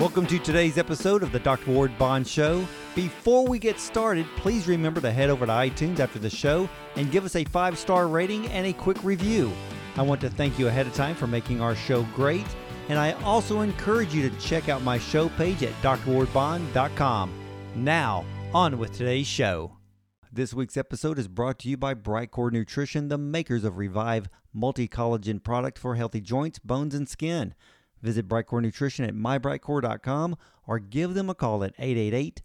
Welcome to today's episode of the Dr. Ward Bond Show. Before we get started, please remember to head over to iTunes after the show and give us a five star rating and a quick review. I want to thank you ahead of time for making our show great, and I also encourage you to check out my show page at drwardbond.com. Now, on with today's show. This week's episode is brought to you by Brightcore Nutrition, the makers of Revive multi collagen product for healthy joints, bones, and skin. Visit Brightcore Nutrition at mybrightcore.com or give them a call at 888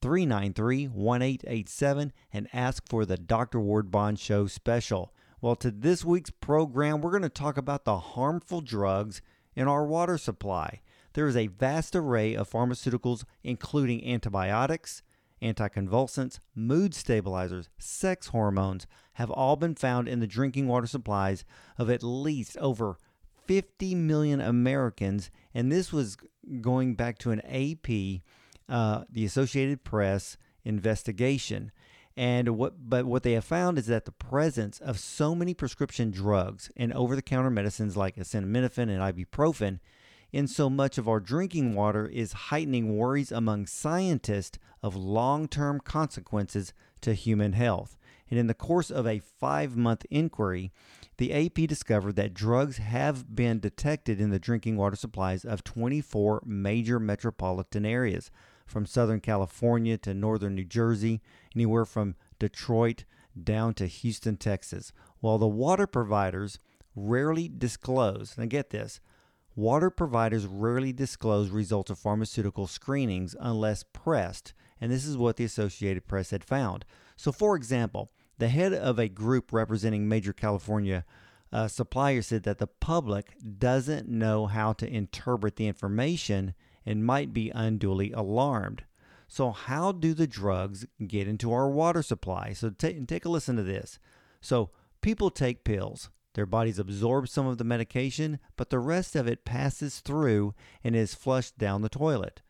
393 1887 and ask for the Dr. Ward Bond Show special. Well, to this week's program, we're going to talk about the harmful drugs in our water supply. There is a vast array of pharmaceuticals, including antibiotics, anticonvulsants, mood stabilizers, sex hormones, have all been found in the drinking water supplies of at least over 50 million Americans, and this was going back to an AP, uh, the Associated Press investigation. And what, but what they have found is that the presence of so many prescription drugs and over-the-counter medicines like acetaminophen and ibuprofen in so much of our drinking water is heightening worries among scientists of long-term consequences to human health. And in the course of a five-month inquiry, the AP discovered that drugs have been detected in the drinking water supplies of 24 major metropolitan areas, from Southern California to Northern New Jersey, anywhere from Detroit down to Houston, Texas. While the water providers rarely disclose, now get this, water providers rarely disclose results of pharmaceutical screenings unless pressed, and this is what the Associated Press had found. So, for example, the head of a group representing major California uh, suppliers said that the public doesn't know how to interpret the information and might be unduly alarmed. So, how do the drugs get into our water supply? So, take, take a listen to this. So, people take pills. Their bodies absorb some of the medication, but the rest of it passes through and is flushed down the toilet.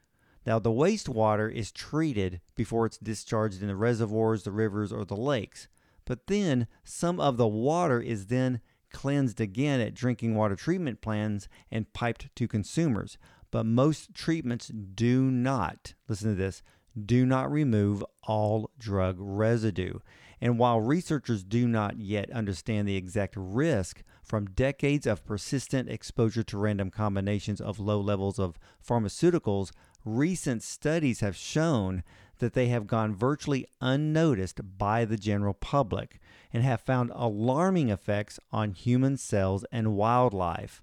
Now, the wastewater is treated before it's discharged in the reservoirs, the rivers, or the lakes. But then some of the water is then cleansed again at drinking water treatment plants and piped to consumers. But most treatments do not, listen to this, do not remove all drug residue. And while researchers do not yet understand the exact risk from decades of persistent exposure to random combinations of low levels of pharmaceuticals, recent studies have shown that they have gone virtually unnoticed by the general public and have found alarming effects on human cells and wildlife.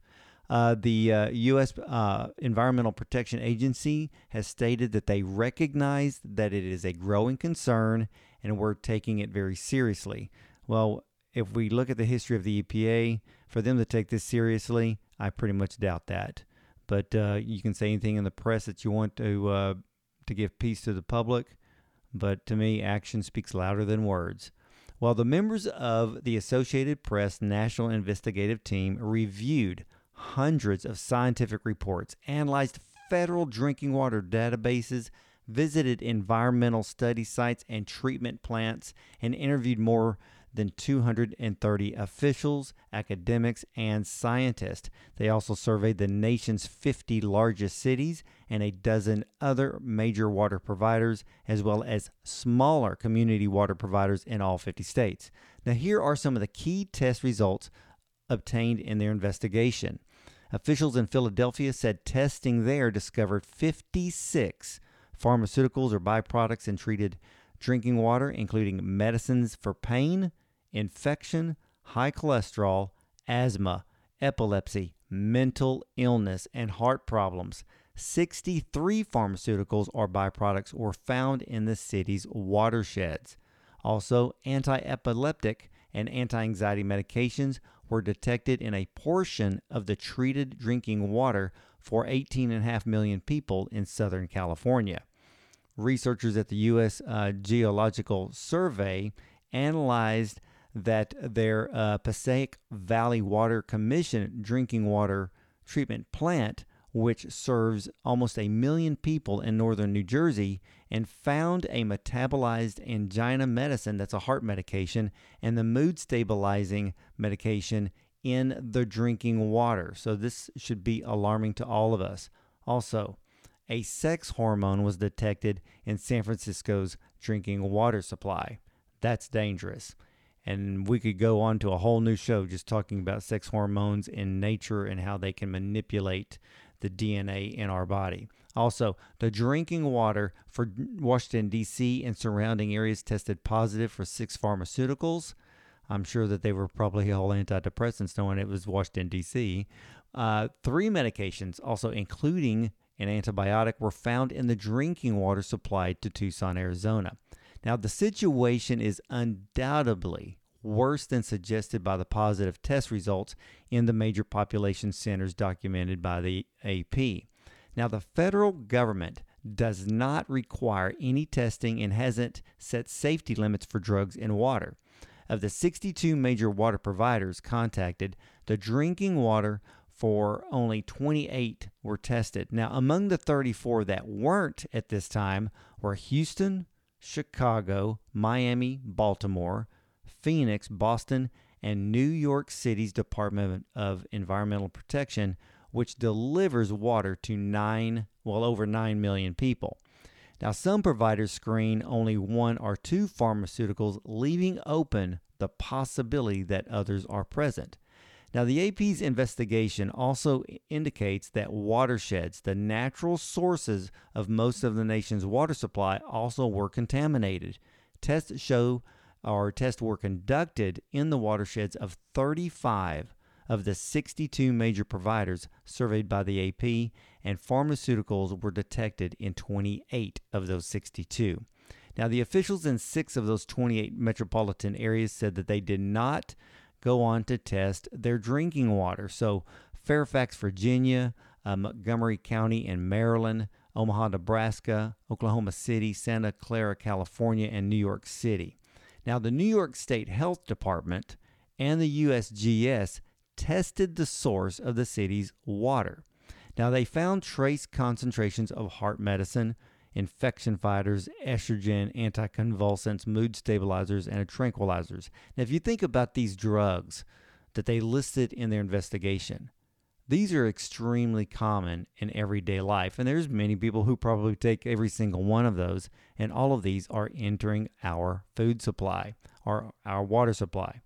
Uh, the uh, U.S. Uh, Environmental Protection Agency has stated that they recognize that it is a growing concern and we're taking it very seriously. Well, if we look at the history of the EPA, for them to take this seriously, I pretty much doubt that. But uh, you can say anything in the press that you want to uh, to give peace to the public, but to me, action speaks louder than words. While the members of the Associated Press National Investigative Team reviewed hundreds of scientific reports, analyzed federal drinking water databases, visited environmental study sites and treatment plants, and interviewed more than 230 officials, academics, and scientists. They also surveyed the nation's 50 largest cities and a dozen other major water providers, as well as smaller community water providers in all 50 states. Now, here are some of the key test results obtained in their investigation. Officials in Philadelphia said testing there discovered 56 pharmaceuticals or byproducts in treated drinking water, including medicines for pain, infection, high cholesterol, asthma, epilepsy, mental illness, and heart problems. 63 pharmaceuticals or byproducts were found in the city's watersheds. Also, anti epileptic and anti anxiety medications were detected in a portion of the treated drinking water for 18.5 million people in Southern California. Researchers at the U.S. Uh, Geological Survey analyzed that their uh, Passaic Valley Water Commission drinking water treatment plant, which serves almost a million people in northern New Jersey, and found a metabolized angina medicine that's a heart medication and the mood stabilizing medication in the drinking water. So, this should be alarming to all of us. Also, a sex hormone was detected in San Francisco's drinking water supply. That's dangerous. And we could go on to a whole new show just talking about sex hormones in nature and how they can manipulate the DNA in our body. Also, the drinking water for Washington, D.C. and surrounding areas tested positive for six pharmaceuticals. I'm sure that they were probably all antidepressants, knowing it was Washington, D.C. Uh, three medications, also including an antibiotic, were found in the drinking water supplied to Tucson, Arizona. Now, the situation is undoubtedly worse than suggested by the positive test results in the major population centers documented by the AP. Now, the federal government does not require any testing and hasn't set safety limits for drugs in water. Of the 62 major water providers contacted, the drinking water for only 28 were tested. Now, among the 34 that weren't at this time were Houston, Chicago, Miami, Baltimore, Phoenix, Boston, and New York City's Department of Environmental Protection, which delivers water to nine, well, over 9 million people. Now, some providers screen only one or two pharmaceuticals, leaving open the possibility that others are present. Now, the AP's investigation also indicates that watersheds, the natural sources of most of the nation's water supply, also were contaminated. Tests show or tests were conducted in the watersheds of 35 of the 62 major providers surveyed by the AP, and pharmaceuticals were detected in 28 of those 62. Now, the officials in six of those 28 metropolitan areas said that they did not go on to test their drinking water. So, Fairfax, Virginia, uh, Montgomery County in Maryland, Omaha, Nebraska, Oklahoma City, Santa Clara, California, and New York City. Now, the New York State Health Department and the USGS tested the source of the city's water. Now, they found trace concentrations of heart medicine, infection fighters, estrogen, anticonvulsants, mood stabilizers, and tranquilizers. Now, if you think about these drugs that they listed in their investigation, these are extremely common in everyday life, and there's many people who probably take every single one of those, and all of these are entering our food supply or our water supply.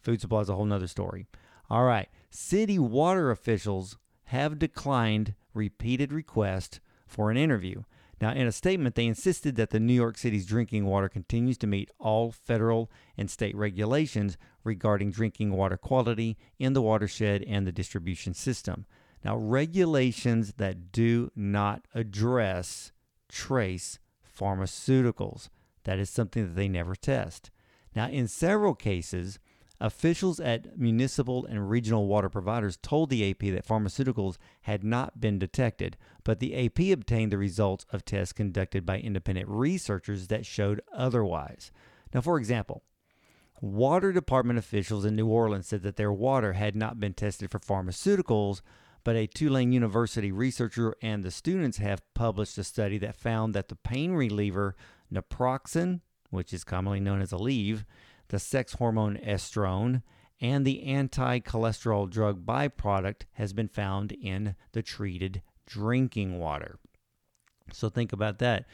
Food supply is a whole nother story. All right. City water officials have declined repeated requests for an interview. Now, in a statement, they insisted that the New York City's drinking water continues to meet all federal and state regulations regarding drinking water quality in the watershed and the distribution system. Now, regulations that do not address trace pharmaceuticals. That is something that they never test. Now, in several cases, Officials at municipal and regional water providers told the AP that pharmaceuticals had not been detected, but the AP obtained the results of tests conducted by independent researchers that showed otherwise. Now, for example, water department officials in New Orleans said that their water had not been tested for pharmaceuticals, but a Tulane University researcher and the students have published a study that found that the pain reliever naproxen, which is commonly known as Aleve, the sex hormone estrone, and the anti cholesterol drug byproduct has been found in the treated drinking water. So think about that.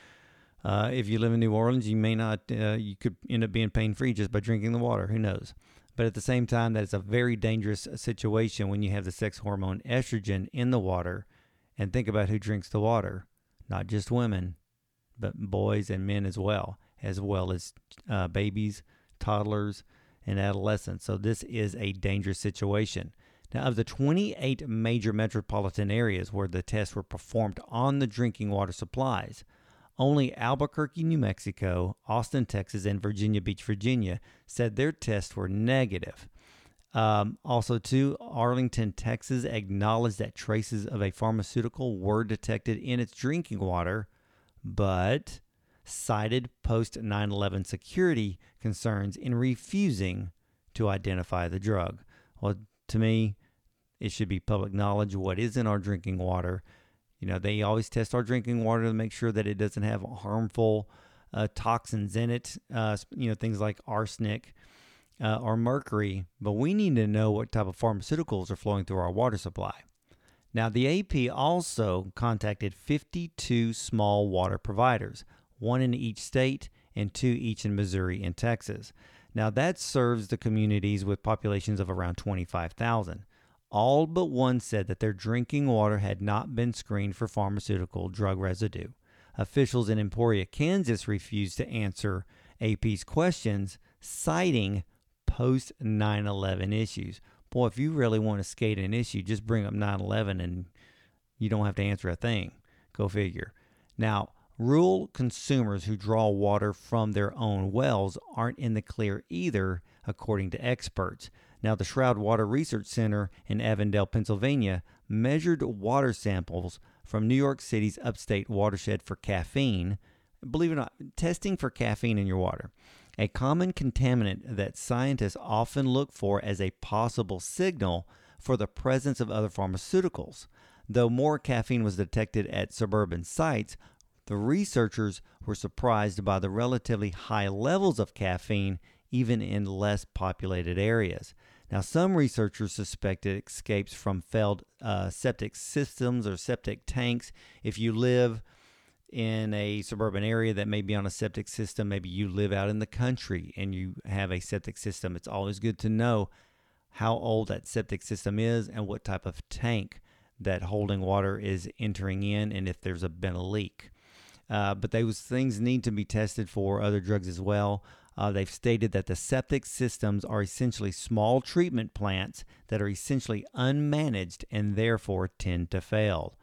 Uh, if you live in New Orleans, you may not, uh, you could end up being pain free just by drinking the water. Who knows? But at the same time, that is a very dangerous situation when you have the sex hormone estrogen in the water. And think about who drinks the water not just women, but boys and men as well, as well as uh, babies, toddlers, and adolescents. So this is a dangerous situation. Now, of the 28 major metropolitan areas where the tests were performed on the drinking water supplies, only Albuquerque, New Mexico, Austin, Texas, and Virginia Beach, Virginia said their tests were negative. Um, also, too, Arlington, Texas acknowledged that traces of a pharmaceutical were detected in its drinking water, but cited post 9 11 security concerns in refusing to identify the drug. Well, to me, it should be public knowledge what is in our drinking water. You know, they always test our drinking water to make sure that it doesn't have harmful uh, toxins in it, uh, you know, things like arsenic uh, or mercury, but we need to know what type of pharmaceuticals are flowing through our water supply. Now, the AP also contacted 52 small water providers, one in each state and two each in Missouri and Texas. Now, that serves the communities with populations of around 25,000. All but one said that their drinking water had not been screened for pharmaceutical drug residue. Officials in Emporia, Kansas refused to answer AP's questions, citing post 9 11 issues. Boy, if you really want to skate an issue, just bring up 9 11 and you don't have to answer a thing. Go figure. Now, rural consumers who draw water from their own wells aren't in the clear either, according to experts. Now, the Stroud Water Research Center in Avondale, Pennsylvania, measured water samples from New York City's upstate watershed for caffeine. Believe it or not, testing for caffeine in your water a common contaminant that scientists often look for as a possible signal for the presence of other pharmaceuticals. Though more caffeine was detected at suburban sites, the researchers were surprised by the relatively high levels of caffeine even in less populated areas. Now, some researchers suspect it escapes from failed uh, septic systems or septic tanks. If you live in a suburban area that may be on a septic system. Maybe you live out in the country and you have a septic system. It's always good to know how old that septic system is and what type of tank that holding water is entering in and if there's a, been a leak. Uh, but those things need to be tested for other drugs as well. Uh, they've stated that the septic systems are essentially small treatment plants that are essentially unmanaged and therefore tend to fail.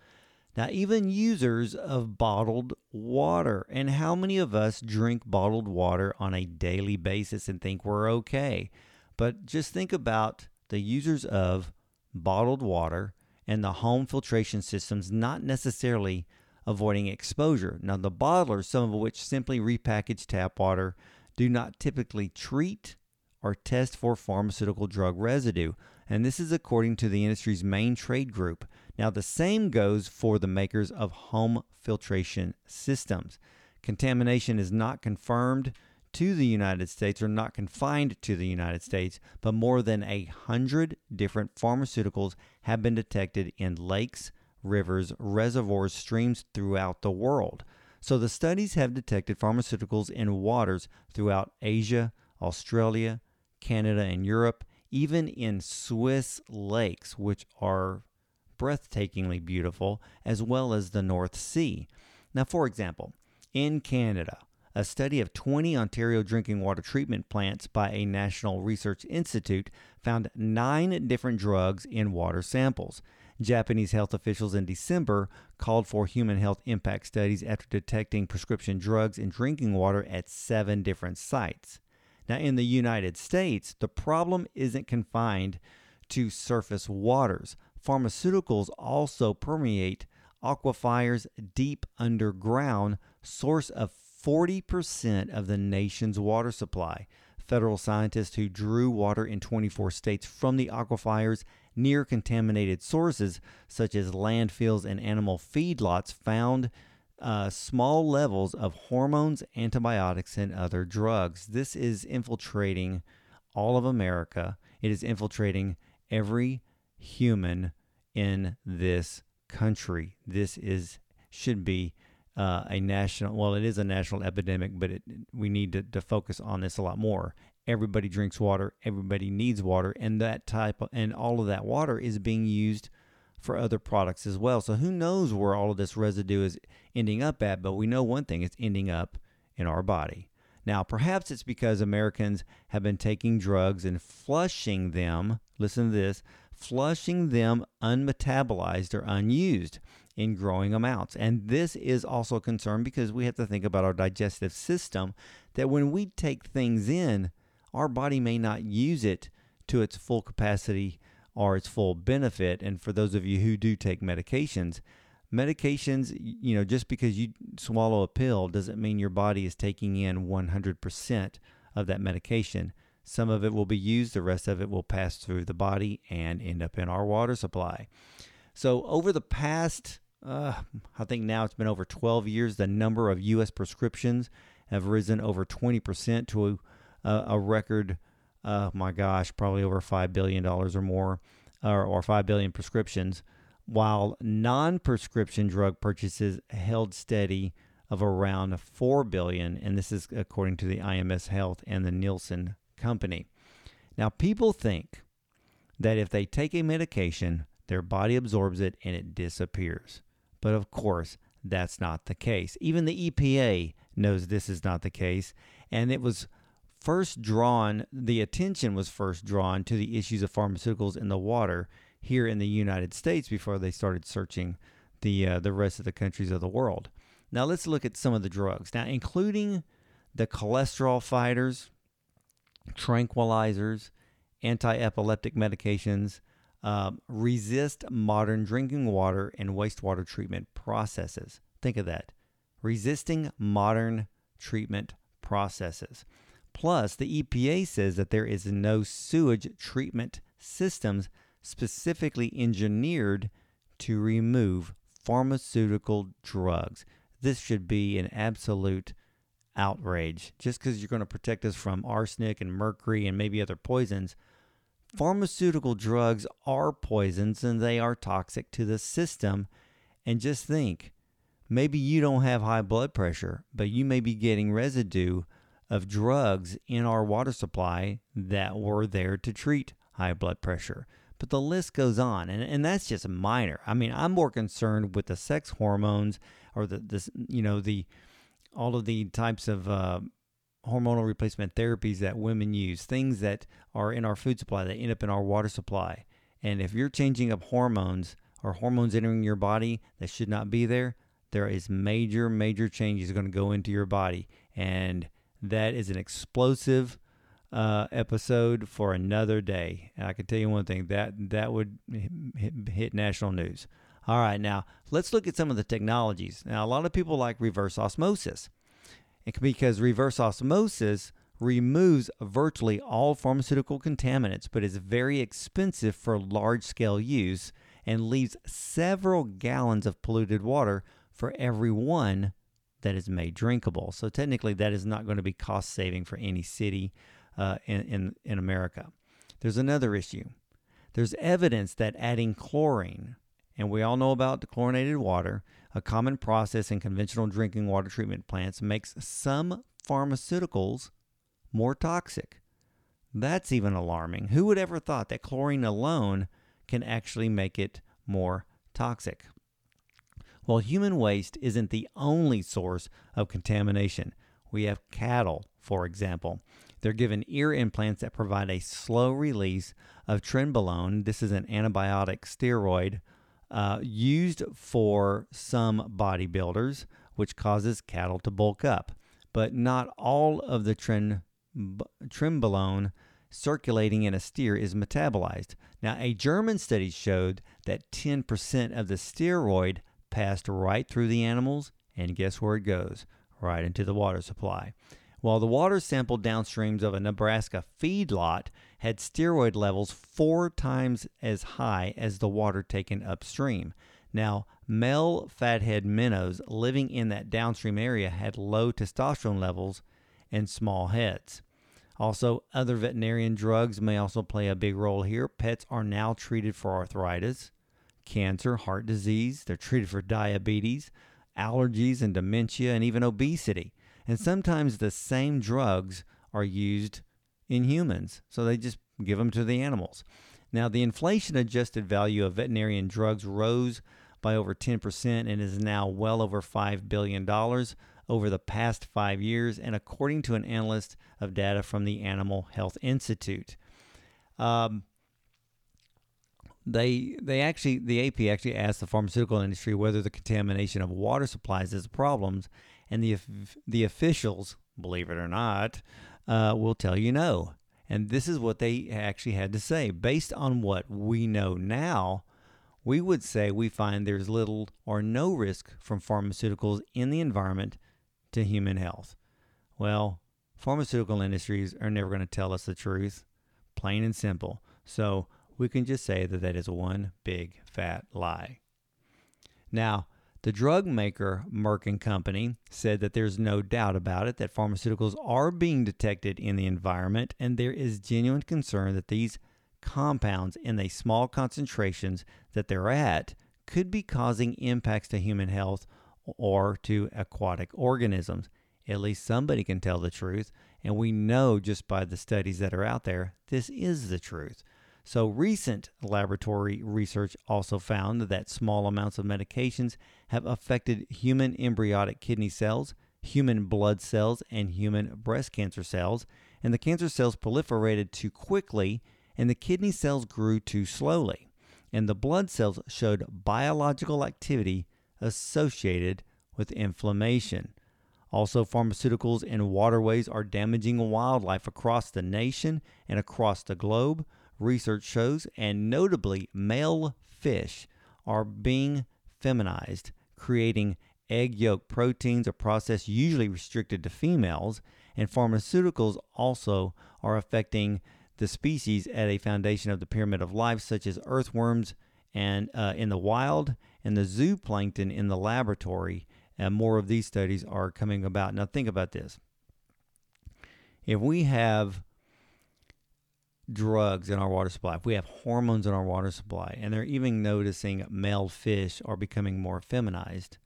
Now, even users of bottled water. And how many of us drink bottled water on a daily basis and think we're okay? But just think about the users of bottled water and the home filtration systems not necessarily avoiding exposure. Now, the bottlers, some of which simply repackage tap water, do not typically treat or test for pharmaceutical drug residue. And this is according to the industry's main trade group. Now, the same goes for the makers of home filtration systems. Contamination is not confirmed to the United States or not confined to the United States, but more than a hundred different pharmaceuticals have been detected in lakes, rivers, reservoirs, streams throughout the world. So the studies have detected pharmaceuticals in waters throughout Asia, Australia, Canada, and Europe, even in Swiss lakes, which are breathtakingly beautiful, as well as the North Sea. Now, for example, in Canada, a study of 20 Ontario drinking water treatment plants by a National Research Institute found nine different drugs in water samples. Japanese health officials in December called for human health impact studies after detecting prescription drugs in drinking water at seven different sites. Now, in the United States, the problem isn't confined to surface waters. Pharmaceuticals also permeate aquifers deep underground, source of 40% of the nation's water supply. Federal scientists who drew water in 24 states from the aquifers near contaminated sources, such as landfills and animal feedlots, found uh, small levels of hormones, antibiotics, and other drugs. This is infiltrating all of America. It is infiltrating every human in this country. This is should be uh, a national. Well, it is a national epidemic, but it, we need to, to focus on this a lot more. Everybody drinks water. Everybody needs water, and that type of, and all of that water is being used for other products as well. So who knows where all of this residue is ending up at? But we know one thing: it's ending up in our body. Now, perhaps it's because Americans have been taking drugs and flushing them. Listen to this flushing them unmetabolized or unused in growing amounts. And this is also a concern because we have to think about our digestive system that when we take things in, our body may not use it to its full capacity or its full benefit. And for those of you who do take medications, medications, you know, just because you swallow a pill doesn't mean your body is taking in 100% of that medication. Some of it will be used, the rest of it will pass through the body and end up in our water supply. So, over the past, uh, I think now it's been over 12 years, the number of U.S. prescriptions have risen over 20% to a, a record, uh, my gosh, probably over $5 billion or more, or, or 5 billion prescriptions while non prescription drug purchases held steady of around 4 billion and this is according to the IMS Health and the Nielsen company. Now people think that if they take a medication, their body absorbs it and it disappears. But of course, that's not the case. Even the EPA knows this is not the case, and it was first drawn the attention was first drawn to the issues of pharmaceuticals in the water here in the United States before they started searching the uh, the rest of the countries of the world. Now let's look at some of the drugs. Now including the cholesterol fighters, tranquilizers, anti-epileptic medications, um, resist modern drinking water and wastewater treatment processes. Think of that. Resisting modern treatment processes. Plus, the EPA says that there is no sewage treatment systems specifically engineered to remove pharmaceutical drugs. This should be an absolute outrage. Just because you're going to protect us from arsenic and mercury and maybe other poisons, pharmaceutical drugs are poisons and they are toxic to the system. And just think maybe you don't have high blood pressure, but you may be getting residue of drugs in our water supply that were there to treat high blood pressure. But the list goes on, and, and that's just minor. I mean, I'm more concerned with the sex hormones or the this you know the all of the types of uh, hormonal replacement therapies that women use, things that are in our food supply that end up in our water supply. And if you're changing up hormones or hormones entering your body that should not be there, there is major, major changes going to go into your body. And that is an explosive uh, episode for another day. And I can tell you one thing that that would hit, hit national news. All right, now let's look at some of the technologies. Now, a lot of people like reverse osmosis because reverse osmosis removes virtually all pharmaceutical contaminants, but is very expensive for large scale use and leaves several gallons of polluted water for every one that is made drinkable. So technically, that is not going to be cost saving for any city uh, in, in, in America. There's another issue. There's evidence that adding chlorine, and we all know about chlorinated water, a common process in conventional drinking water treatment plants, makes some pharmaceuticals more toxic. That's even alarming. Who would ever thought that chlorine alone can actually make it more toxic? Well, human waste isn't the only source of contamination. We have cattle, for example. They're given ear implants that provide a slow release of trenbolone. This is an antibiotic steroid uh, used for some bodybuilders, which causes cattle to bulk up. But not all of the tren, trenbolone circulating in a steer is metabolized. Now, a German study showed that 10% of the steroid passed right through the animals, and guess where it goes? Right into the water supply. While the water sampled downstreams of a Nebraska feedlot had steroid levels four times as high as the water taken upstream. Now, male fathead minnows living in that downstream area had low testosterone levels and small heads. Also, other veterinarian drugs may also play a big role here. Pets are now treated for arthritis, cancer, heart disease, they're treated for diabetes, allergies, and dementia, and even obesity. And sometimes the same drugs are used in humans, so they just give them to the animals. Now, the inflation adjusted value of veterinarian drugs rose by over 10% and is now well over $5 billion over the past five years, and according to an analyst of data from the Animal Health Institute. Um, they they actually the AP actually asked the pharmaceutical industry whether the contamination of water supplies is a problem, and the the officials, believe it or not, uh, will tell you no. And this is what they actually had to say. Based on what we know now, we would say we find there's little or no risk from pharmaceuticals in the environment to human health. Well, pharmaceutical industries are never going to tell us the truth, plain and simple. So we can just say that that is one big fat lie. Now, the drug maker Merck and Company said that there's no doubt about it that pharmaceuticals are being detected in the environment, and there is genuine concern that these compounds in the small concentrations that they're at could be causing impacts to human health or to aquatic organisms. At least somebody can tell the truth, and we know just by the studies that are out there, this is the truth. So, recent laboratory research also found that small amounts of medications have affected human embryonic kidney cells, human blood cells, and human breast cancer cells. And the cancer cells proliferated too quickly, and the kidney cells grew too slowly. And the blood cells showed biological activity associated with inflammation. Also, pharmaceuticals in waterways are damaging wildlife across the nation and across the globe research shows, and notably, male fish are being feminized, creating egg yolk proteins, a process usually restricted to females, and pharmaceuticals also are affecting the species at a foundation of the pyramid of life, such as earthworms and uh, in the wild and the zooplankton in the laboratory. And more of these studies are coming about. Now, think about this. If we have drugs in our water supply, if we have hormones in our water supply, and they're even noticing male fish are becoming more feminized,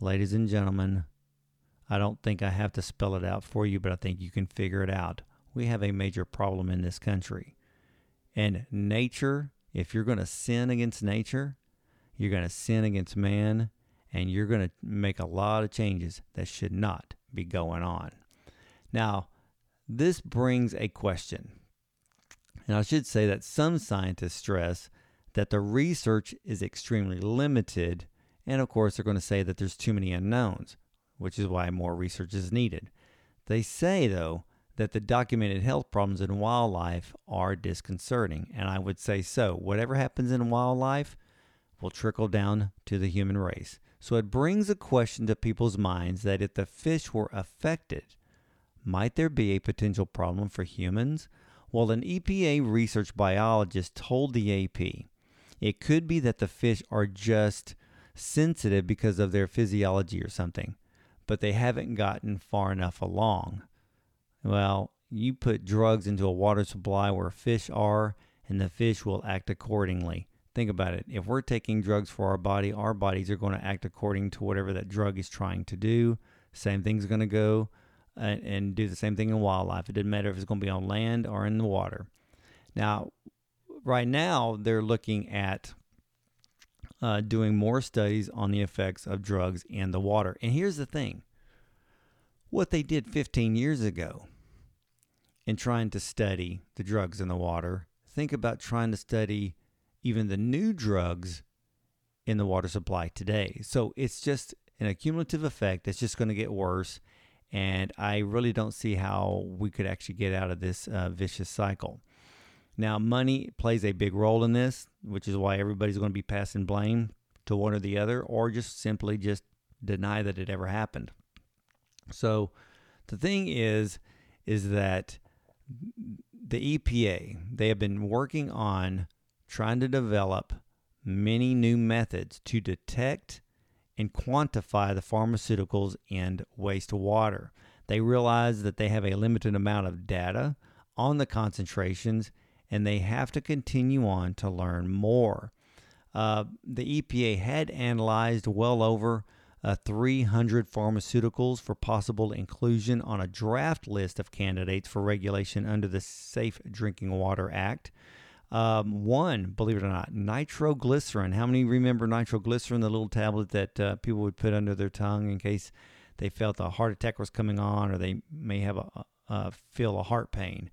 ladies and gentlemen, I don't think I have to spell it out for you, but I think you can figure it out. We have a major problem in this country. And nature, if you're going to sin against nature, you're going to sin against man, and you're going to make a lot of changes that should not be going on. Now, this brings a question and I should say that some scientists stress that the research is extremely limited, and of course, they're going to say that there's too many unknowns, which is why more research is needed. They say, though, that the documented health problems in wildlife are disconcerting, and I would say so. Whatever happens in wildlife will trickle down to the human race. So it brings a question to people's minds that if the fish were affected, might there be a potential problem for humans? Well, an EPA research biologist told the AP it could be that the fish are just sensitive because of their physiology or something, but they haven't gotten far enough along. Well, you put drugs into a water supply where fish are, and the fish will act accordingly. Think about it. If we're taking drugs for our body, our bodies are going to act according to whatever that drug is trying to do. Same thing's going to go and, and do the same thing in wildlife. It doesn't matter if it's going to be on land or in the water. Now, right now, they're looking at uh, doing more studies on the effects of drugs in the water. And here's the thing what they did 15 years ago in trying to study the drugs in the water, think about trying to study even the new drugs in the water supply today. So it's just an accumulative effect that's just going to get worse and I really don't see how we could actually get out of this uh, vicious cycle. Now, money plays a big role in this, which is why everybody's going to be passing blame to one or the other, or just simply just deny that it ever happened. So, the thing is, is that the EPA they have been working on trying to develop many new methods to detect and quantify the pharmaceuticals and wastewater. They realize that they have a limited amount of data on the concentrations and they have to continue on to learn more. Uh, the EPA had analyzed well over uh, 300 pharmaceuticals for possible inclusion on a draft list of candidates for regulation under the Safe Drinking Water Act. Um, one, believe it or not, nitroglycerin. How many remember nitroglycerin, the little tablet that uh, people would put under their tongue in case they felt a heart attack was coming on or they may have a, feel a heart pain?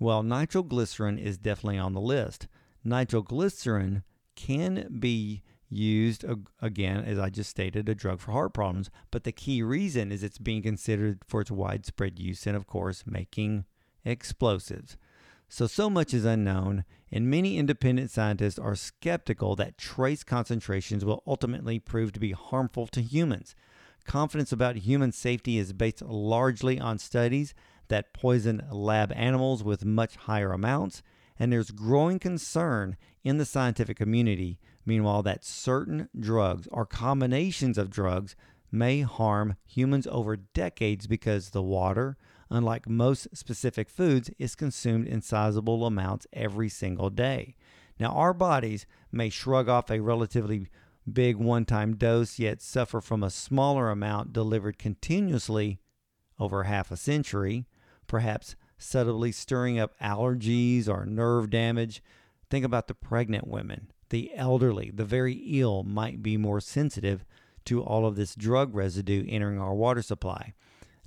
Well, nitroglycerin is definitely on the list. Nitroglycerin can be used again, as I just stated, a drug for heart problems. But the key reason is it's being considered for its widespread use and, of course, making explosives. So, so much is unknown, and many independent scientists are skeptical that trace concentrations will ultimately prove to be harmful to humans. Confidence about human safety is based largely on studies that poison lab animals with much higher amounts, and there's growing concern in the scientific community, meanwhile, that certain drugs or combinations of drugs may harm humans over decades because the water, unlike most specific foods, is consumed in sizable amounts every single day. Now, our bodies may shrug off a relatively big one time dose, yet suffer from a smaller amount delivered continuously over half a century, perhaps subtly stirring up allergies or nerve damage. Think about the pregnant women, the elderly, the very ill might be more sensitive to all of this drug residue entering our water supply.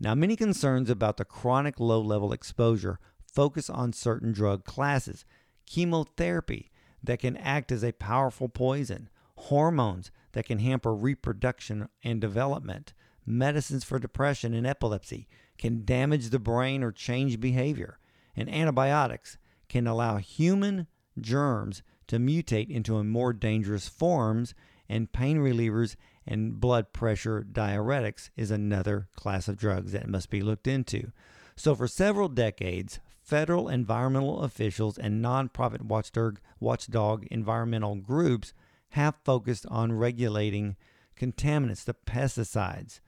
Now, many concerns about the chronic low level exposure focus on certain drug classes chemotherapy that can act as a powerful poison, hormones that can hamper reproduction and development, medicines for depression and epilepsy can damage the brain or change behavior, and antibiotics can allow human germs to mutate into more dangerous forms, and pain relievers and blood pressure diuretics is another class of drugs that must be looked into. So, for several decades, federal environmental officials and nonprofit watchdog, watchdog environmental groups have focused on regulating contaminants, the pesticides,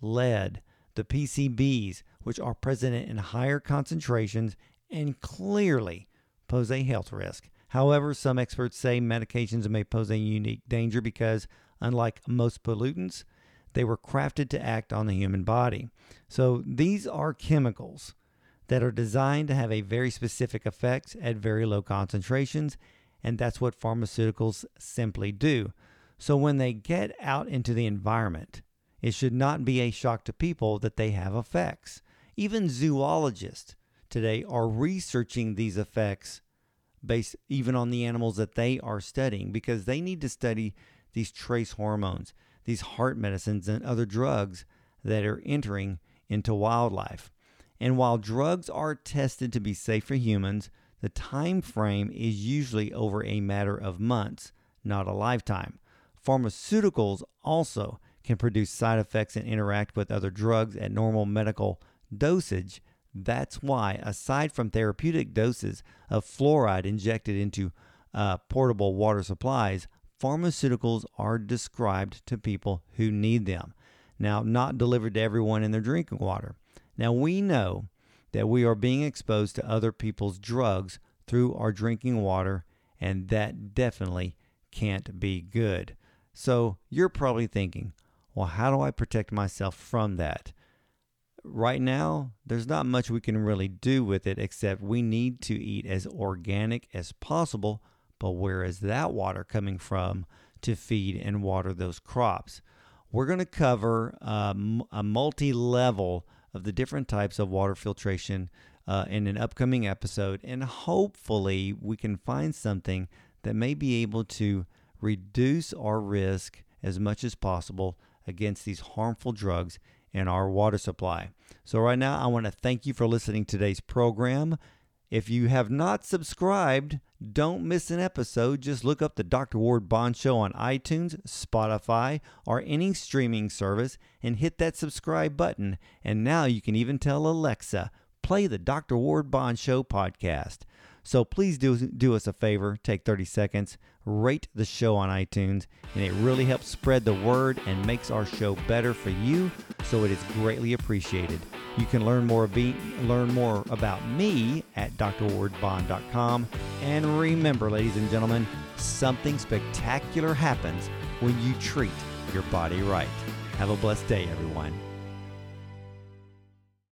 lead, the PCBs, which are present in higher concentrations and clearly pose a health risk. However, some experts say medications may pose a unique danger because unlike most pollutants, they were crafted to act on the human body. So these are chemicals that are designed to have a very specific effect at very low concentrations, and that's what pharmaceuticals simply do. So when they get out into the environment, it should not be a shock to people that they have effects. Even zoologists today are researching these effects based even on the animals that they are studying because they need to study these trace hormones, these heart medicines, and other drugs that are entering into wildlife. And while drugs are tested to be safe for humans, the time frame is usually over a matter of months, not a lifetime. Pharmaceuticals also can produce side effects and interact with other drugs at normal medical dosage. That's why, aside from therapeutic doses of fluoride injected into uh, portable water supplies, pharmaceuticals are described to people who need them. Now, not delivered to everyone in their drinking water. Now, we know that we are being exposed to other people's drugs through our drinking water, and that definitely can't be good. So, you're probably thinking, well, how do I protect myself from that? Right now, there's not much we can really do with it except we need to eat as organic as possible but where is that water coming from to feed and water those crops? We're going to cover um, a multi level of the different types of water filtration uh, in an upcoming episode, and hopefully, we can find something that may be able to reduce our risk as much as possible against these harmful drugs in our water supply. So, right now, I want to thank you for listening to today's program. If you have not subscribed, don't miss an episode. Just look up the Dr. Ward Bond Show on iTunes, Spotify, or any streaming service and hit that subscribe button. And now you can even tell Alexa, play the Dr. Ward Bond Show podcast. So please do, do us a favor, take 30 seconds, rate the show on iTunes, and it really helps spread the word and makes our show better for you, so it is greatly appreciated. You can learn more, be, learn more about me at drwardbond.com. And remember, ladies and gentlemen, something spectacular happens when you treat your body right. Have a blessed day, everyone.